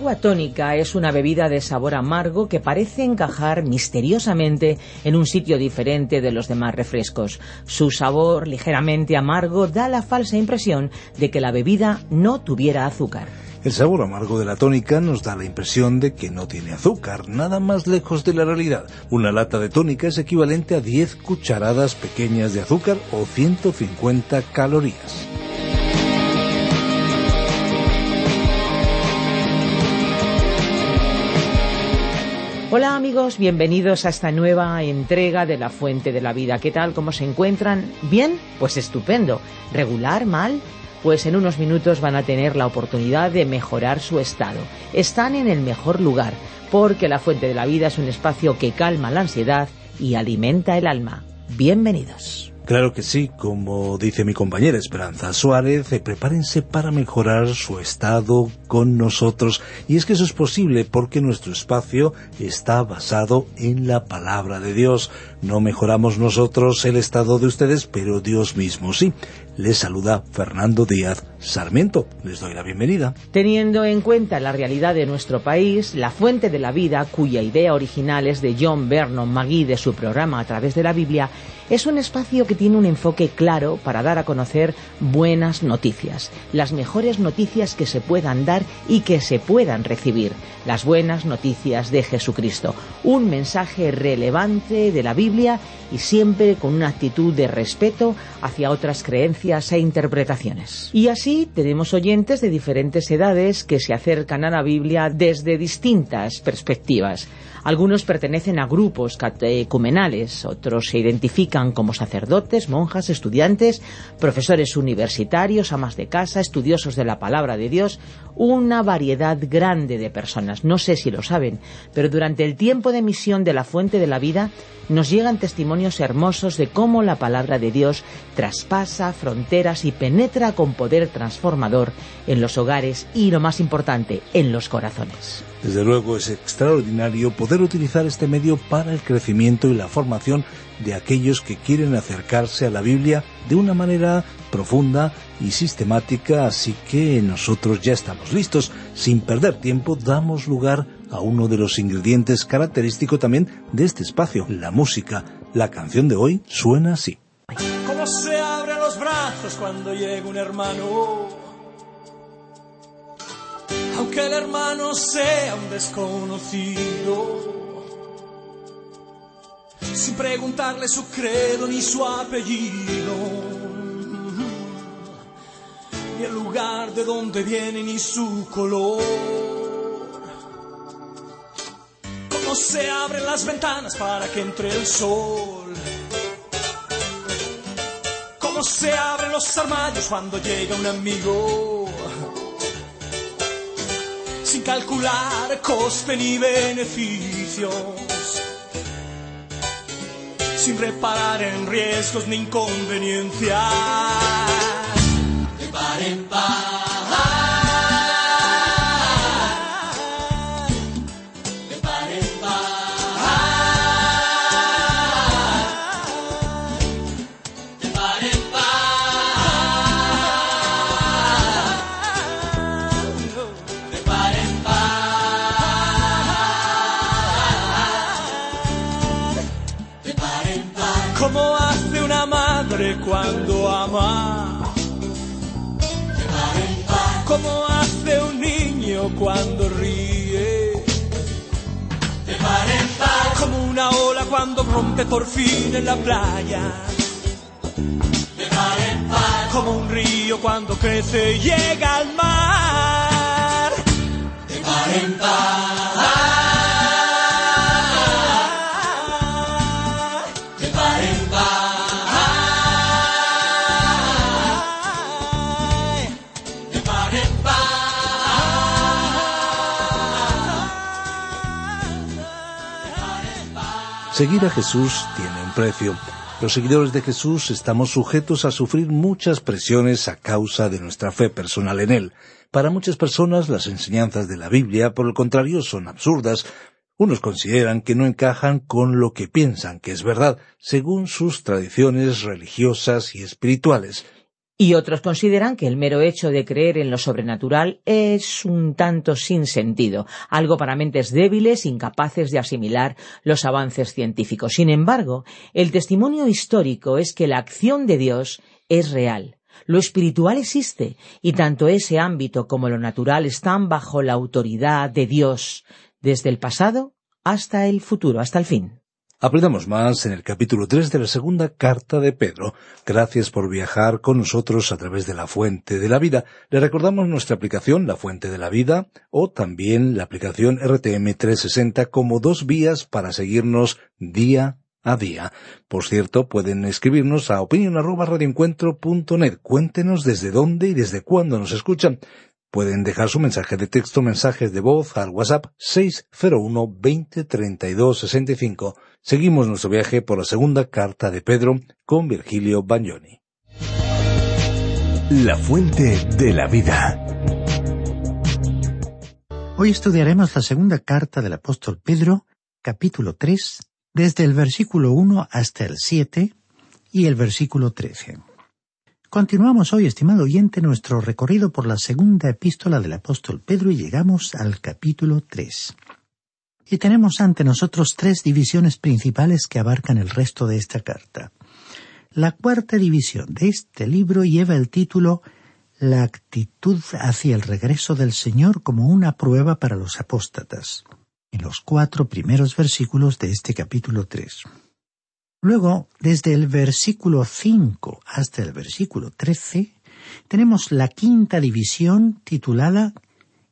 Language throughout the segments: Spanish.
Agua tónica es una bebida de sabor amargo que parece encajar misteriosamente en un sitio diferente de los demás refrescos. Su sabor ligeramente amargo da la falsa impresión de que la bebida no tuviera azúcar. El sabor amargo de la tónica nos da la impresión de que no tiene azúcar, nada más lejos de la realidad. Una lata de tónica es equivalente a 10 cucharadas pequeñas de azúcar o 150 calorías. Hola amigos, bienvenidos a esta nueva entrega de La Fuente de la Vida. ¿Qué tal? ¿Cómo se encuentran? ¿Bien? Pues estupendo. ¿Regular? ¿Mal? Pues en unos minutos van a tener la oportunidad de mejorar su estado. Están en el mejor lugar, porque La Fuente de la Vida es un espacio que calma la ansiedad y alimenta el alma. Bienvenidos. Claro que sí, como dice mi compañera Esperanza Suárez, eh, prepárense para mejorar su estado con nosotros. Y es que eso es posible porque nuestro espacio está basado en la palabra de Dios. No mejoramos nosotros el estado de ustedes, pero Dios mismo sí. Les saluda Fernando Díaz Sarmiento. Les doy la bienvenida. Teniendo en cuenta la realidad de nuestro país, la fuente de la vida, cuya idea original es de John Vernon Magui de su programa A través de la Biblia, es un espacio que tiene un enfoque claro para dar a conocer buenas noticias, las mejores noticias que se puedan dar y que se puedan recibir, las buenas noticias de Jesucristo, un mensaje relevante de la Biblia y siempre con una actitud de respeto hacia otras creencias e interpretaciones. Y así tenemos oyentes de diferentes edades que se acercan a la Biblia desde distintas perspectivas. Algunos pertenecen a grupos catecumenales, otros se identifican como sacerdotes, monjas, estudiantes, profesores universitarios, amas de casa, estudiosos de la palabra de Dios, una variedad grande de personas. No sé si lo saben, pero durante el tiempo de misión de la fuente de la vida nos llegan testimonios hermosos de cómo la palabra de Dios traspasa fronteras y penetra con poder transformador en los hogares y, lo más importante, en los corazones. Desde luego es extraordinario poder utilizar este medio para el crecimiento y la formación de aquellos que quieren acercarse a la Biblia de una manera profunda y sistemática, así que nosotros ya estamos listos. Sin perder tiempo, damos lugar a uno de los ingredientes característicos también de este espacio, la música. La canción de hoy suena así. ¿Cómo se abren los brazos cuando llega un hermano? Aunque el hermano sea un desconocido sin preguntarle su credo ni su apellido, ni el lugar de donde viene ni su color. Cómo se abren las ventanas para que entre el sol. Cómo se abren los armarios cuando llega un amigo. Calcular coste ni beneficios sin reparar en riesgos ni inconveniencias. Cuando ríe. De par en par. Como una ola cuando rompe por fin en la playa. De par en par. Como un río cuando crece y llega al mar. De par en par. Seguir a Jesús tiene un precio. Los seguidores de Jesús estamos sujetos a sufrir muchas presiones a causa de nuestra fe personal en Él. Para muchas personas las enseñanzas de la Biblia, por el contrario, son absurdas. Unos consideran que no encajan con lo que piensan que es verdad, según sus tradiciones religiosas y espirituales. Y otros consideran que el mero hecho de creer en lo sobrenatural es un tanto sin sentido, algo para mentes débiles, incapaces de asimilar los avances científicos. Sin embargo, el testimonio histórico es que la acción de Dios es real. Lo espiritual existe, y tanto ese ámbito como lo natural están bajo la autoridad de Dios, desde el pasado hasta el futuro, hasta el fin. Aprendamos más en el capítulo 3 de la segunda carta de Pedro. Gracias por viajar con nosotros a través de la Fuente de la Vida. Le recordamos nuestra aplicación, la Fuente de la Vida, o también la aplicación RTM 360 como dos vías para seguirnos día a día. Por cierto, pueden escribirnos a opinion@radioencuentro.net. Cuéntenos desde dónde y desde cuándo nos escuchan. Pueden dejar su mensaje de texto, mensajes de voz al WhatsApp 601 20 32 65. Seguimos nuestro viaje por la segunda carta de Pedro con Virgilio Bagnoni. La fuente de la vida. Hoy estudiaremos la segunda carta del apóstol Pedro, capítulo 3, desde el versículo 1 hasta el 7 y el versículo 13. Continuamos hoy, estimado oyente, nuestro recorrido por la segunda epístola del apóstol Pedro y llegamos al capítulo 3. Y tenemos ante nosotros tres divisiones principales que abarcan el resto de esta carta. La cuarta división de este libro lleva el título La actitud hacia el regreso del Señor como una prueba para los apóstatas, en los cuatro primeros versículos de este capítulo 3. Luego, desde el versículo 5 hasta el versículo 13, tenemos la quinta división titulada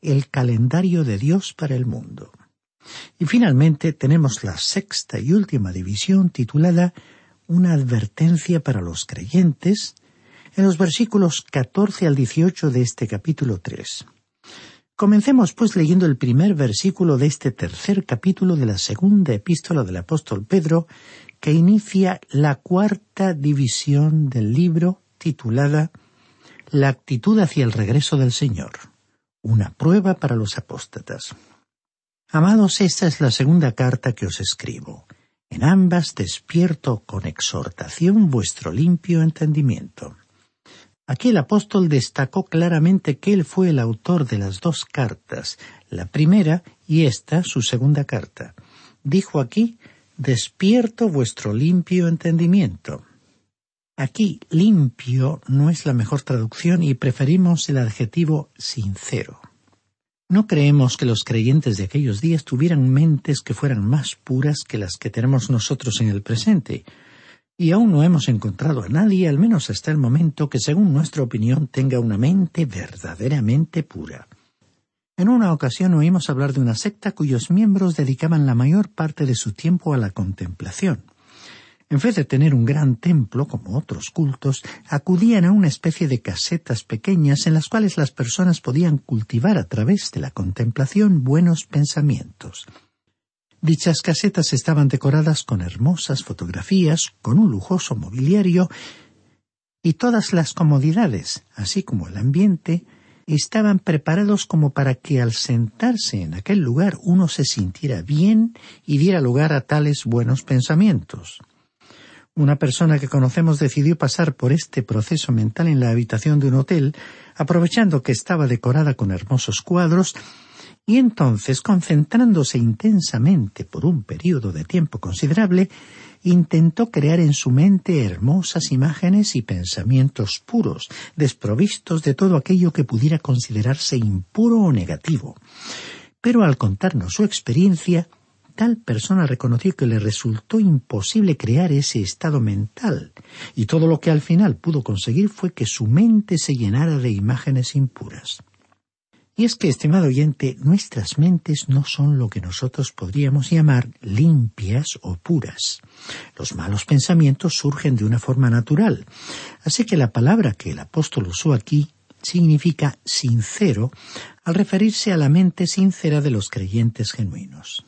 El calendario de Dios para el mundo. Y finalmente tenemos la sexta y última división titulada Una advertencia para los creyentes en los versículos 14 al 18 de este capítulo 3. Comencemos pues leyendo el primer versículo de este tercer capítulo de la segunda epístola del apóstol Pedro, que inicia la cuarta división del libro titulada La actitud hacia el regreso del Señor, una prueba para los apóstatas. Amados, esta es la segunda carta que os escribo. En ambas despierto con exhortación vuestro limpio entendimiento. Aquí el apóstol destacó claramente que él fue el autor de las dos cartas, la primera y esta su segunda carta. Dijo aquí despierto vuestro limpio entendimiento. Aquí limpio no es la mejor traducción y preferimos el adjetivo sincero. No creemos que los creyentes de aquellos días tuvieran mentes que fueran más puras que las que tenemos nosotros en el presente, y aún no hemos encontrado a nadie, al menos hasta el momento, que según nuestra opinión tenga una mente verdaderamente pura. En una ocasión oímos hablar de una secta cuyos miembros dedicaban la mayor parte de su tiempo a la contemplación. En vez de tener un gran templo, como otros cultos, acudían a una especie de casetas pequeñas en las cuales las personas podían cultivar a través de la contemplación buenos pensamientos. Dichas casetas estaban decoradas con hermosas fotografías, con un lujoso mobiliario y todas las comodidades, así como el ambiente, estaban preparados como para que al sentarse en aquel lugar uno se sintiera bien y diera lugar a tales buenos pensamientos. Una persona que conocemos decidió pasar por este proceso mental en la habitación de un hotel, aprovechando que estaba decorada con hermosos cuadros, y entonces, concentrándose intensamente por un período de tiempo considerable, intentó crear en su mente hermosas imágenes y pensamientos puros, desprovistos de todo aquello que pudiera considerarse impuro o negativo. Pero al contarnos su experiencia, tal persona reconoció que le resultó imposible crear ese estado mental, y todo lo que al final pudo conseguir fue que su mente se llenara de imágenes impuras. Y es que, estimado oyente, nuestras mentes no son lo que nosotros podríamos llamar limpias o puras. Los malos pensamientos surgen de una forma natural. Así que la palabra que el apóstol usó aquí significa sincero al referirse a la mente sincera de los creyentes genuinos.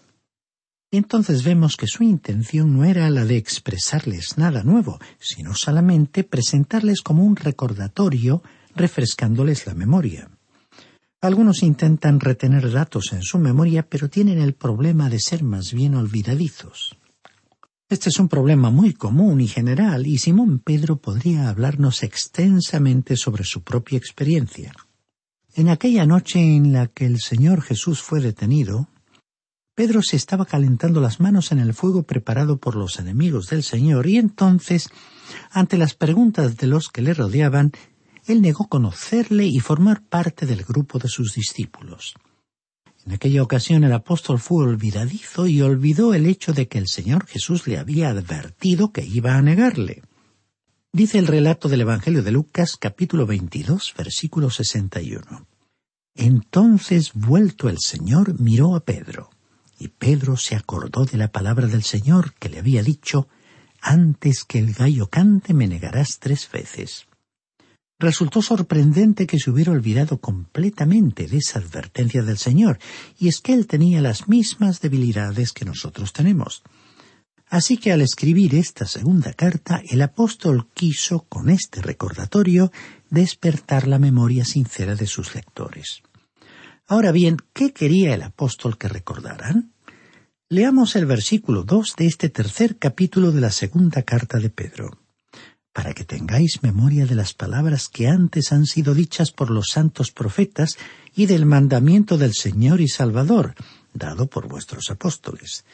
Entonces vemos que su intención no era la de expresarles nada nuevo, sino solamente presentarles como un recordatorio refrescándoles la memoria. Algunos intentan retener datos en su memoria, pero tienen el problema de ser más bien olvidadizos. Este es un problema muy común y general, y Simón Pedro podría hablarnos extensamente sobre su propia experiencia. En aquella noche en la que el Señor Jesús fue detenido, Pedro se estaba calentando las manos en el fuego preparado por los enemigos del Señor, y entonces, ante las preguntas de los que le rodeaban, él negó conocerle y formar parte del grupo de sus discípulos. En aquella ocasión el apóstol fue olvidadizo y olvidó el hecho de que el Señor Jesús le había advertido que iba a negarle. Dice el relato del Evangelio de Lucas capítulo 22 versículo 61. Entonces vuelto el Señor miró a Pedro, y Pedro se acordó de la palabra del Señor que le había dicho, antes que el gallo cante me negarás tres veces. Resultó sorprendente que se hubiera olvidado completamente de esa advertencia del Señor, y es que él tenía las mismas debilidades que nosotros tenemos. Así que al escribir esta segunda carta, el apóstol quiso, con este recordatorio, despertar la memoria sincera de sus lectores. Ahora bien, ¿qué quería el apóstol que recordaran? Leamos el versículo dos de este tercer capítulo de la segunda carta de Pedro para que tengáis memoria de las palabras que antes han sido dichas por los santos profetas y del mandamiento del Señor y Salvador, dado por vuestros apóstoles.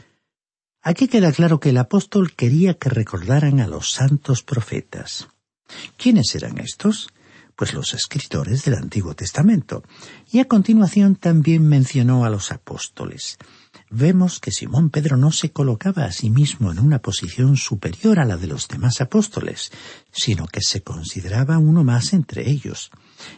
Aquí queda claro que el apóstol quería que recordaran a los santos profetas. ¿Quiénes eran estos? Pues los escritores del Antiguo Testamento. Y a continuación también mencionó a los apóstoles vemos que Simón Pedro no se colocaba a sí mismo en una posición superior a la de los demás apóstoles, sino que se consideraba uno más entre ellos.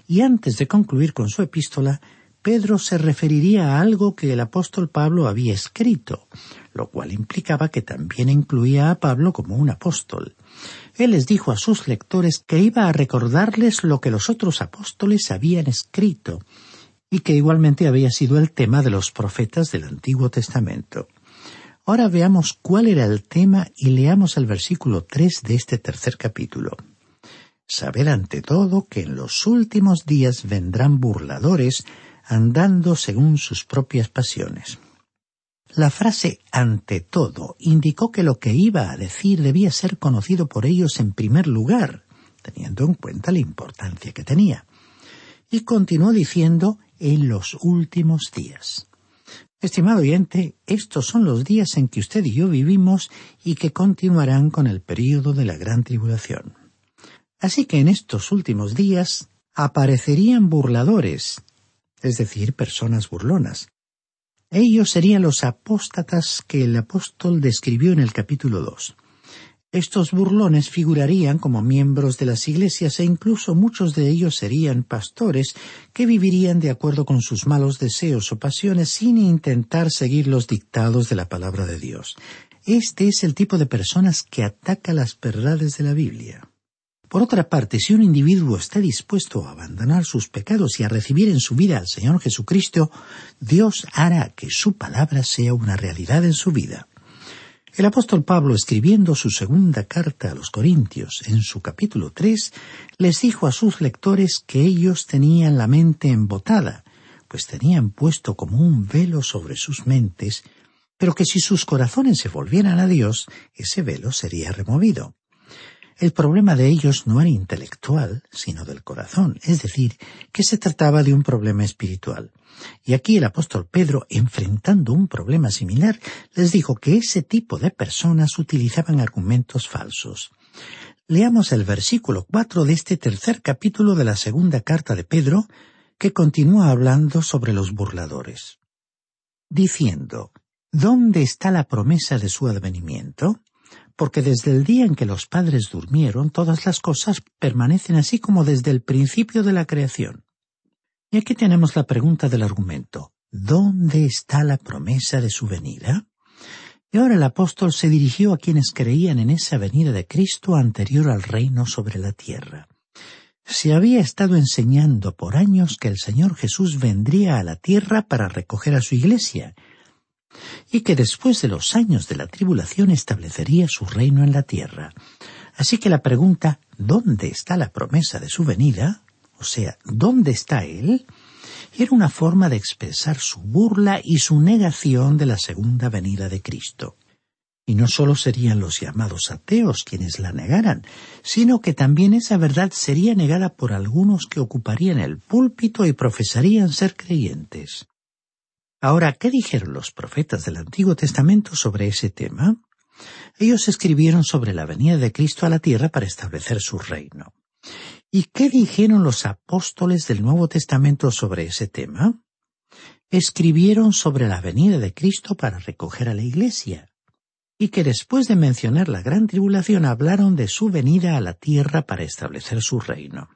Y antes de concluir con su epístola, Pedro se referiría a algo que el apóstol Pablo había escrito, lo cual implicaba que también incluía a Pablo como un apóstol. Él les dijo a sus lectores que iba a recordarles lo que los otros apóstoles habían escrito, y que igualmente había sido el tema de los profetas del Antiguo Testamento. Ahora veamos cuál era el tema y leamos el versículo tres de este tercer capítulo. Saber ante todo que en los últimos días vendrán burladores andando según sus propias pasiones. La frase ante todo indicó que lo que iba a decir debía ser conocido por ellos en primer lugar, teniendo en cuenta la importancia que tenía. Y continuó diciendo en los últimos días. Estimado oyente, estos son los días en que usted y yo vivimos y que continuarán con el período de la gran tribulación. Así que en estos últimos días aparecerían burladores, es decir, personas burlonas. Ellos serían los apóstatas que el apóstol describió en el capítulo 2. Estos burlones figurarían como miembros de las iglesias e incluso muchos de ellos serían pastores que vivirían de acuerdo con sus malos deseos o pasiones sin intentar seguir los dictados de la palabra de Dios. Este es el tipo de personas que ataca las verdades de la Biblia. Por otra parte, si un individuo está dispuesto a abandonar sus pecados y a recibir en su vida al Señor Jesucristo, Dios hará que su palabra sea una realidad en su vida. El apóstol Pablo, escribiendo su segunda carta a los Corintios, en su capítulo tres, les dijo a sus lectores que ellos tenían la mente embotada, pues tenían puesto como un velo sobre sus mentes, pero que si sus corazones se volvieran a Dios, ese velo sería removido. El problema de ellos no era intelectual, sino del corazón, es decir, que se trataba de un problema espiritual. Y aquí el apóstol Pedro, enfrentando un problema similar, les dijo que ese tipo de personas utilizaban argumentos falsos. Leamos el versículo cuatro de este tercer capítulo de la segunda carta de Pedro, que continúa hablando sobre los burladores, diciendo ¿Dónde está la promesa de su advenimiento? Porque desde el día en que los padres durmieron, todas las cosas permanecen así como desde el principio de la creación. Y aquí tenemos la pregunta del argumento. ¿Dónde está la promesa de su venida? Y ahora el apóstol se dirigió a quienes creían en esa venida de Cristo anterior al reino sobre la tierra. Se había estado enseñando por años que el Señor Jesús vendría a la tierra para recoger a su iglesia, y que después de los años de la tribulación establecería su reino en la tierra. Así que la pregunta ¿dónde está la promesa de su venida? o sea, ¿dónde está Él? era una forma de expresar su burla y su negación de la segunda venida de Cristo. Y no solo serían los llamados ateos quienes la negaran, sino que también esa verdad sería negada por algunos que ocuparían el púlpito y profesarían ser creyentes. Ahora, ¿qué dijeron los profetas del Antiguo Testamento sobre ese tema? Ellos escribieron sobre la venida de Cristo a la tierra para establecer su reino. ¿Y qué dijeron los apóstoles del Nuevo Testamento sobre ese tema? Escribieron sobre la venida de Cristo para recoger a la Iglesia, y que después de mencionar la gran tribulación hablaron de su venida a la tierra para establecer su reino.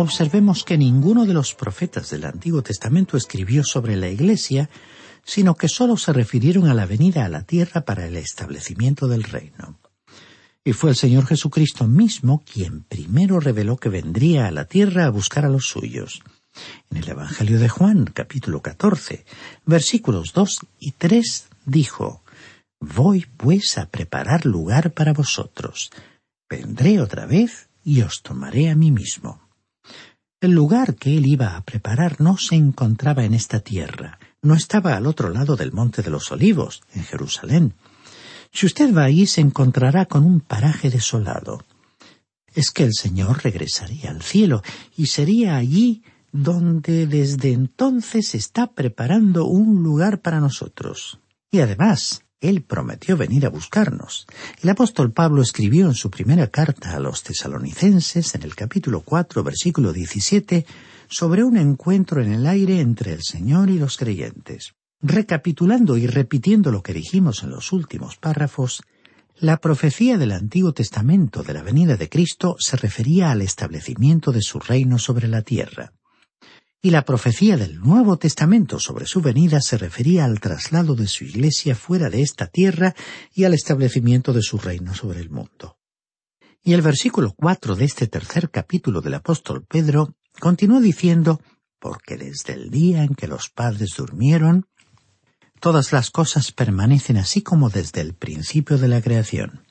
Observemos que ninguno de los profetas del Antiguo Testamento escribió sobre la Iglesia, sino que sólo se refirieron a la venida a la tierra para el establecimiento del reino. Y fue el Señor Jesucristo mismo quien primero reveló que vendría a la tierra a buscar a los suyos. En el Evangelio de Juan, capítulo 14, versículos 2 y 3, dijo, Voy pues a preparar lugar para vosotros. Vendré otra vez y os tomaré a mí mismo. El lugar que él iba a preparar no se encontraba en esta tierra, no estaba al otro lado del Monte de los Olivos, en Jerusalén. Si usted va allí se encontrará con un paraje desolado. Es que el Señor regresaría al cielo y sería allí donde desde entonces está preparando un lugar para nosotros. Y además, él prometió venir a buscarnos. El apóstol Pablo escribió en su primera carta a los tesalonicenses, en el capítulo cuatro, versículo diecisiete, sobre un encuentro en el aire entre el Señor y los creyentes. Recapitulando y repitiendo lo que dijimos en los últimos párrafos, la profecía del Antiguo Testamento de la venida de Cristo se refería al establecimiento de su reino sobre la tierra y la profecía del Nuevo Testamento sobre su venida se refería al traslado de su Iglesia fuera de esta tierra y al establecimiento de su reino sobre el mundo. Y el versículo cuatro de este tercer capítulo del apóstol Pedro continuó diciendo porque desde el día en que los padres durmieron, todas las cosas permanecen así como desde el principio de la creación.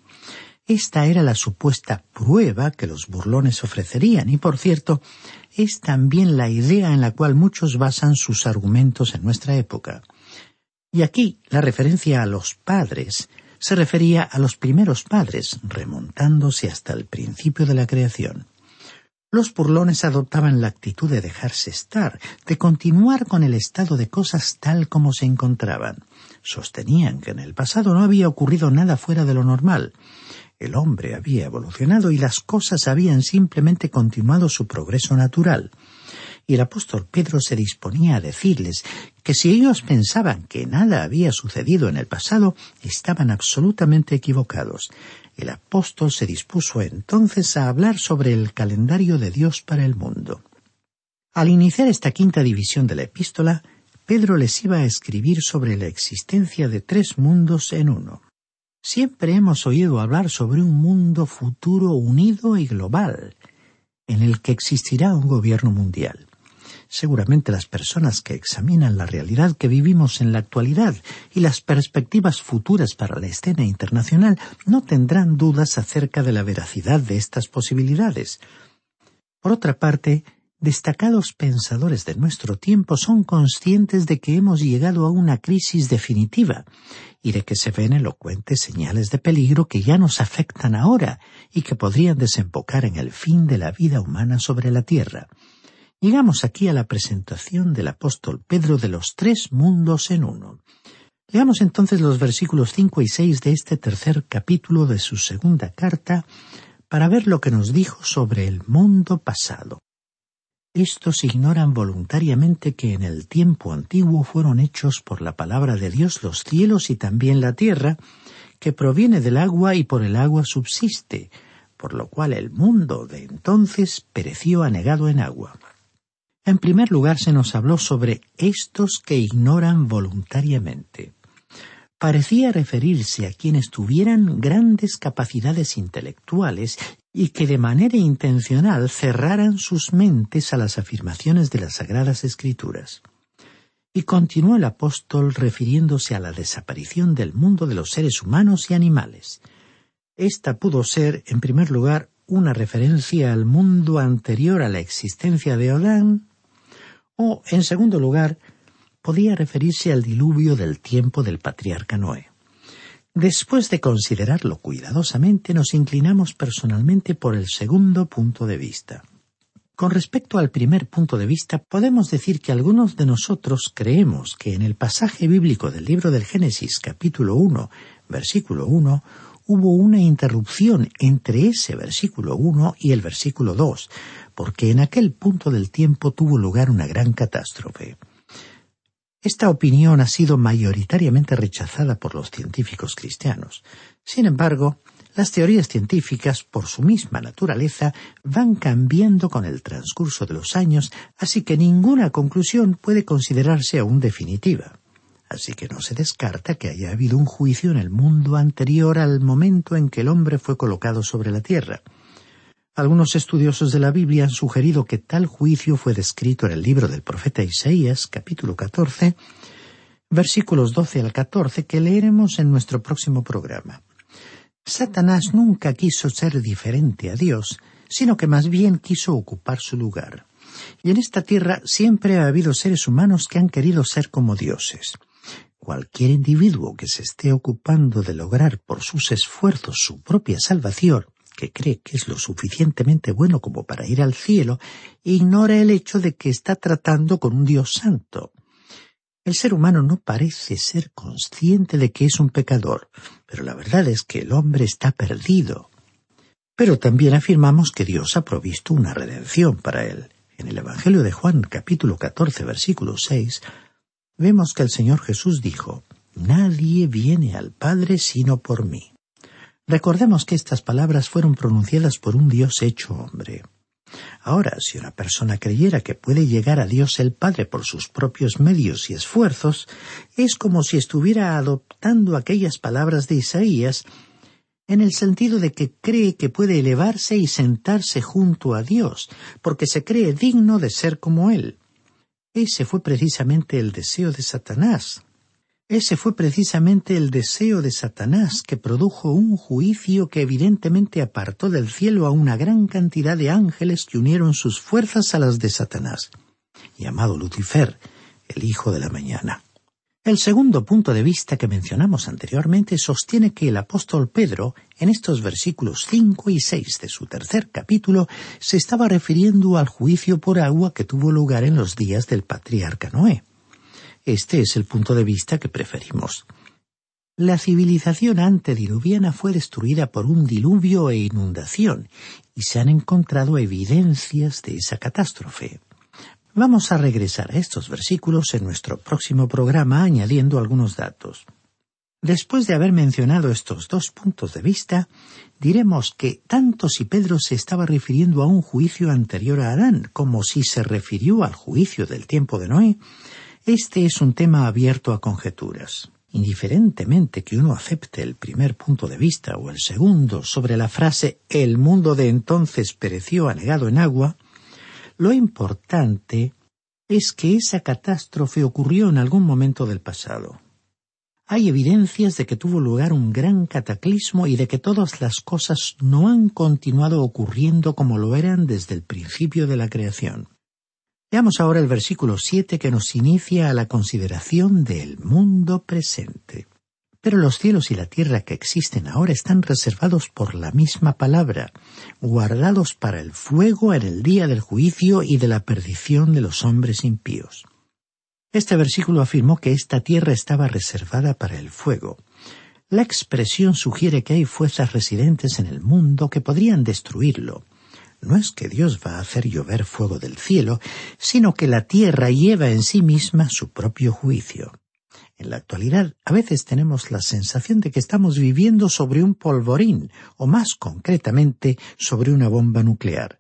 Esta era la supuesta prueba que los burlones ofrecerían y, por cierto, es también la idea en la cual muchos basan sus argumentos en nuestra época. Y aquí la referencia a los padres se refería a los primeros padres, remontándose hasta el principio de la creación. Los burlones adoptaban la actitud de dejarse estar, de continuar con el estado de cosas tal como se encontraban. Sostenían que en el pasado no había ocurrido nada fuera de lo normal, el hombre había evolucionado y las cosas habían simplemente continuado su progreso natural. Y el apóstol Pedro se disponía a decirles que si ellos pensaban que nada había sucedido en el pasado, estaban absolutamente equivocados. El apóstol se dispuso entonces a hablar sobre el calendario de Dios para el mundo. Al iniciar esta quinta división de la epístola, Pedro les iba a escribir sobre la existencia de tres mundos en uno. Siempre hemos oído hablar sobre un mundo futuro unido y global, en el que existirá un gobierno mundial. Seguramente las personas que examinan la realidad que vivimos en la actualidad y las perspectivas futuras para la escena internacional no tendrán dudas acerca de la veracidad de estas posibilidades. Por otra parte, destacados pensadores de nuestro tiempo son conscientes de que hemos llegado a una crisis definitiva y de que se ven elocuentes señales de peligro que ya nos afectan ahora y que podrían desembocar en el fin de la vida humana sobre la tierra. Llegamos aquí a la presentación del apóstol Pedro de los tres mundos en uno. Leamos entonces los versículos cinco y seis de este tercer capítulo de su segunda carta para ver lo que nos dijo sobre el mundo pasado. Estos ignoran voluntariamente que en el tiempo antiguo fueron hechos por la palabra de Dios los cielos y también la tierra, que proviene del agua y por el agua subsiste, por lo cual el mundo de entonces pereció anegado en agua. En primer lugar se nos habló sobre estos que ignoran voluntariamente. Parecía referirse a quienes tuvieran grandes capacidades intelectuales y que de manera intencional cerraran sus mentes a las afirmaciones de las Sagradas Escrituras. Y continuó el apóstol refiriéndose a la desaparición del mundo de los seres humanos y animales. Esta pudo ser, en primer lugar, una referencia al mundo anterior a la existencia de Odán, o, en segundo lugar, podía referirse al diluvio del tiempo del patriarca Noé. Después de considerarlo cuidadosamente, nos inclinamos personalmente por el segundo punto de vista. Con respecto al primer punto de vista, podemos decir que algunos de nosotros creemos que en el pasaje bíblico del libro del Génesis capítulo 1, versículo 1, hubo una interrupción entre ese versículo 1 y el versículo 2, porque en aquel punto del tiempo tuvo lugar una gran catástrofe. Esta opinión ha sido mayoritariamente rechazada por los científicos cristianos. Sin embargo, las teorías científicas, por su misma naturaleza, van cambiando con el transcurso de los años, así que ninguna conclusión puede considerarse aún definitiva. Así que no se descarta que haya habido un juicio en el mundo anterior al momento en que el hombre fue colocado sobre la tierra. Algunos estudiosos de la Biblia han sugerido que tal juicio fue descrito en el libro del profeta Isaías, capítulo 14, versículos 12 al 14, que leeremos en nuestro próximo programa. Satanás nunca quiso ser diferente a Dios, sino que más bien quiso ocupar su lugar. Y en esta tierra siempre ha habido seres humanos que han querido ser como dioses. Cualquier individuo que se esté ocupando de lograr por sus esfuerzos su propia salvación, que cree que es lo suficientemente bueno como para ir al cielo, ignora el hecho de que está tratando con un Dios santo. El ser humano no parece ser consciente de que es un pecador, pero la verdad es que el hombre está perdido. Pero también afirmamos que Dios ha provisto una redención para él. En el Evangelio de Juan capítulo 14 versículo 6 vemos que el Señor Jesús dijo, Nadie viene al Padre sino por mí. Recordemos que estas palabras fueron pronunciadas por un Dios hecho hombre. Ahora, si una persona creyera que puede llegar a Dios el Padre por sus propios medios y esfuerzos, es como si estuviera adoptando aquellas palabras de Isaías en el sentido de que cree que puede elevarse y sentarse junto a Dios, porque se cree digno de ser como Él. Ese fue precisamente el deseo de Satanás, ese fue precisamente el deseo de Satanás que produjo un juicio que evidentemente apartó del cielo a una gran cantidad de ángeles que unieron sus fuerzas a las de Satanás, llamado Lucifer, el hijo de la mañana. El segundo punto de vista que mencionamos anteriormente sostiene que el apóstol Pedro, en estos versículos cinco y seis de su tercer capítulo, se estaba refiriendo al juicio por agua que tuvo lugar en los días del patriarca Noé. Este es el punto de vista que preferimos. La civilización antediluviana fue destruida por un diluvio e inundación, y se han encontrado evidencias de esa catástrofe. Vamos a regresar a estos versículos en nuestro próximo programa añadiendo algunos datos. Después de haber mencionado estos dos puntos de vista, diremos que tanto si Pedro se estaba refiriendo a un juicio anterior a Adán como si se refirió al juicio del tiempo de Noé, este es un tema abierto a conjeturas. Indiferentemente que uno acepte el primer punto de vista o el segundo sobre la frase el mundo de entonces pereció anegado en agua, lo importante es que esa catástrofe ocurrió en algún momento del pasado. Hay evidencias de que tuvo lugar un gran cataclismo y de que todas las cosas no han continuado ocurriendo como lo eran desde el principio de la creación. Veamos ahora el versículo siete que nos inicia a la consideración del mundo presente. Pero los cielos y la tierra que existen ahora están reservados por la misma palabra, guardados para el fuego en el día del juicio y de la perdición de los hombres impíos. Este versículo afirmó que esta tierra estaba reservada para el fuego. La expresión sugiere que hay fuerzas residentes en el mundo que podrían destruirlo, no es que Dios va a hacer llover fuego del cielo, sino que la tierra lleva en sí misma su propio juicio. En la actualidad, a veces tenemos la sensación de que estamos viviendo sobre un polvorín, o más concretamente, sobre una bomba nuclear.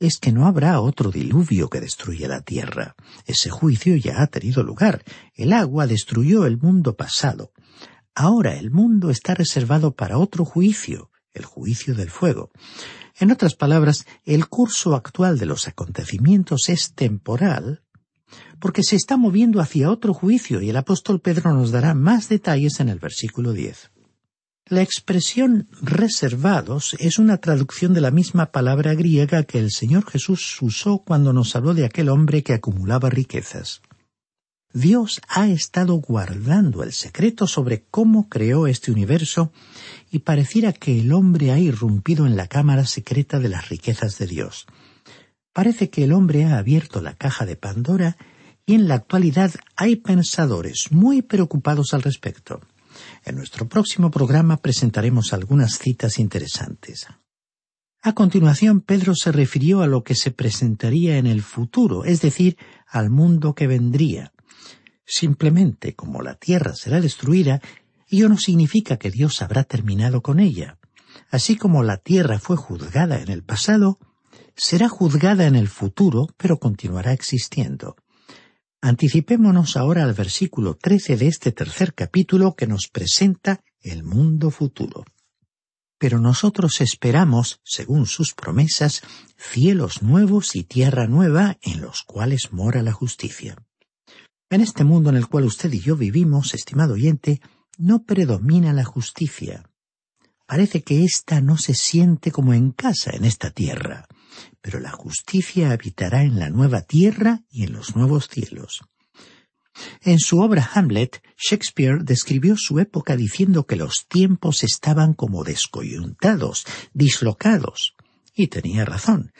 Es que no habrá otro diluvio que destruya la tierra. Ese juicio ya ha tenido lugar. El agua destruyó el mundo pasado. Ahora el mundo está reservado para otro juicio, el juicio del fuego. En otras palabras, el curso actual de los acontecimientos es temporal porque se está moviendo hacia otro juicio y el apóstol Pedro nos dará más detalles en el versículo 10. La expresión reservados es una traducción de la misma palabra griega que el Señor Jesús usó cuando nos habló de aquel hombre que acumulaba riquezas. Dios ha estado guardando el secreto sobre cómo creó este universo y pareciera que el hombre ha irrumpido en la cámara secreta de las riquezas de Dios. Parece que el hombre ha abierto la caja de Pandora y en la actualidad hay pensadores muy preocupados al respecto. En nuestro próximo programa presentaremos algunas citas interesantes. A continuación, Pedro se refirió a lo que se presentaría en el futuro, es decir, al mundo que vendría. Simplemente como la tierra será destruida, ello no significa que Dios habrá terminado con ella. Así como la tierra fue juzgada en el pasado, será juzgada en el futuro, pero continuará existiendo. Anticipémonos ahora al versículo trece de este tercer capítulo que nos presenta el mundo futuro. Pero nosotros esperamos, según sus promesas, cielos nuevos y tierra nueva en los cuales mora la justicia. En este mundo en el cual usted y yo vivimos, estimado oyente, no predomina la justicia. Parece que ésta no se siente como en casa en esta tierra pero la justicia habitará en la nueva tierra y en los nuevos cielos. En su obra Hamlet, Shakespeare describió su época diciendo que los tiempos estaban como descoyuntados, dislocados. Y tenía razón.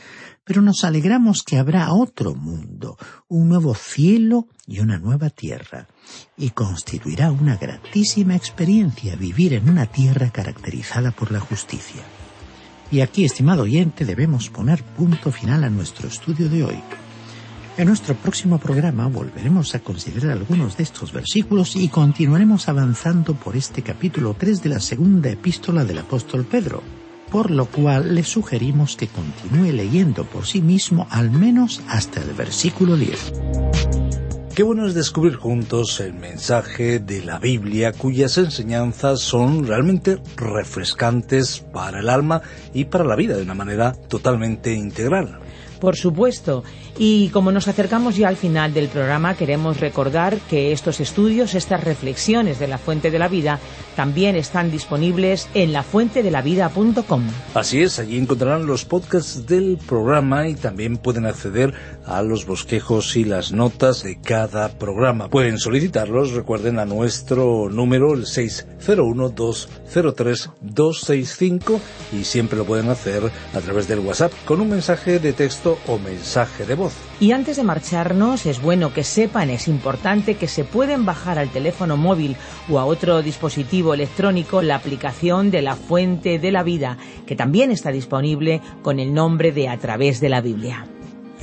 Pero nos alegramos que habrá otro mundo, un nuevo cielo y una nueva tierra. Y constituirá una gratísima experiencia vivir en una tierra caracterizada por la justicia. Y aquí, estimado oyente, debemos poner punto final a nuestro estudio de hoy. En nuestro próximo programa volveremos a considerar algunos de estos versículos y continuaremos avanzando por este capítulo 3 de la segunda epístola del apóstol Pedro, por lo cual le sugerimos que continúe leyendo por sí mismo al menos hasta el versículo 10. Qué bueno es descubrir juntos el mensaje de la Biblia cuyas enseñanzas son realmente refrescantes para el alma y para la vida de una manera totalmente integral. Por supuesto. Y como nos acercamos ya al final del programa, queremos recordar que estos estudios, estas reflexiones de la Fuente de la Vida, también están disponibles en lafuentedelavida.com. Así es, allí encontrarán los podcasts del programa y también pueden acceder a los bosquejos y las notas de cada programa. Pueden solicitarlos, recuerden a nuestro número, el 601-203-265 y siempre lo pueden hacer a través del WhatsApp con un mensaje de texto o mensaje de voz. Y antes de marcharnos, es bueno que sepan, es importante que se pueden bajar al teléfono móvil o a otro dispositivo electrónico la aplicación de la Fuente de la Vida, que también está disponible con el nombre de A través de la Biblia.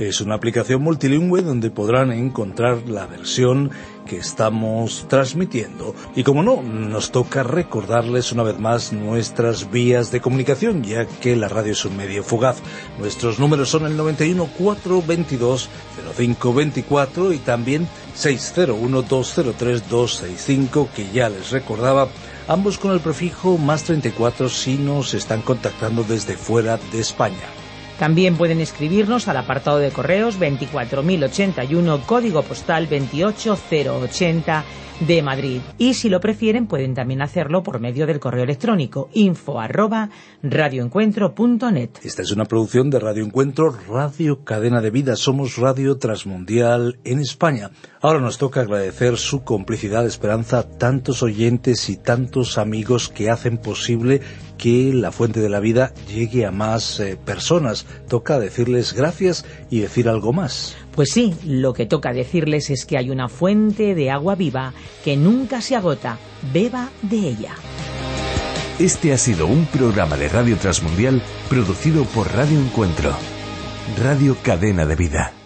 Es una aplicación multilingüe donde podrán encontrar la versión que estamos transmitiendo. Y como no, nos toca recordarles una vez más nuestras vías de comunicación, ya que la radio es un medio fugaz. Nuestros números son el 91 422 0524 y también 601 203 265 que ya les recordaba ambos con el prefijo más 34 si nos están contactando desde fuera de España. También pueden escribirnos al apartado de correos 24081, código postal 28080 de Madrid. Y si lo prefieren, pueden también hacerlo por medio del correo electrónico info. Esta es una producción de Radio Encuentro, Radio Cadena de Vida. Somos Radio Transmundial en España. Ahora nos toca agradecer su complicidad, esperanza tantos oyentes y tantos amigos que hacen posible que la fuente de la vida llegue a más eh, personas. Toca decirles gracias y decir algo más. Pues sí, lo que toca decirles es que hay una fuente de agua viva que nunca se agota. Beba de ella. Este ha sido un programa de Radio Transmundial producido por Radio Encuentro, Radio Cadena de Vida.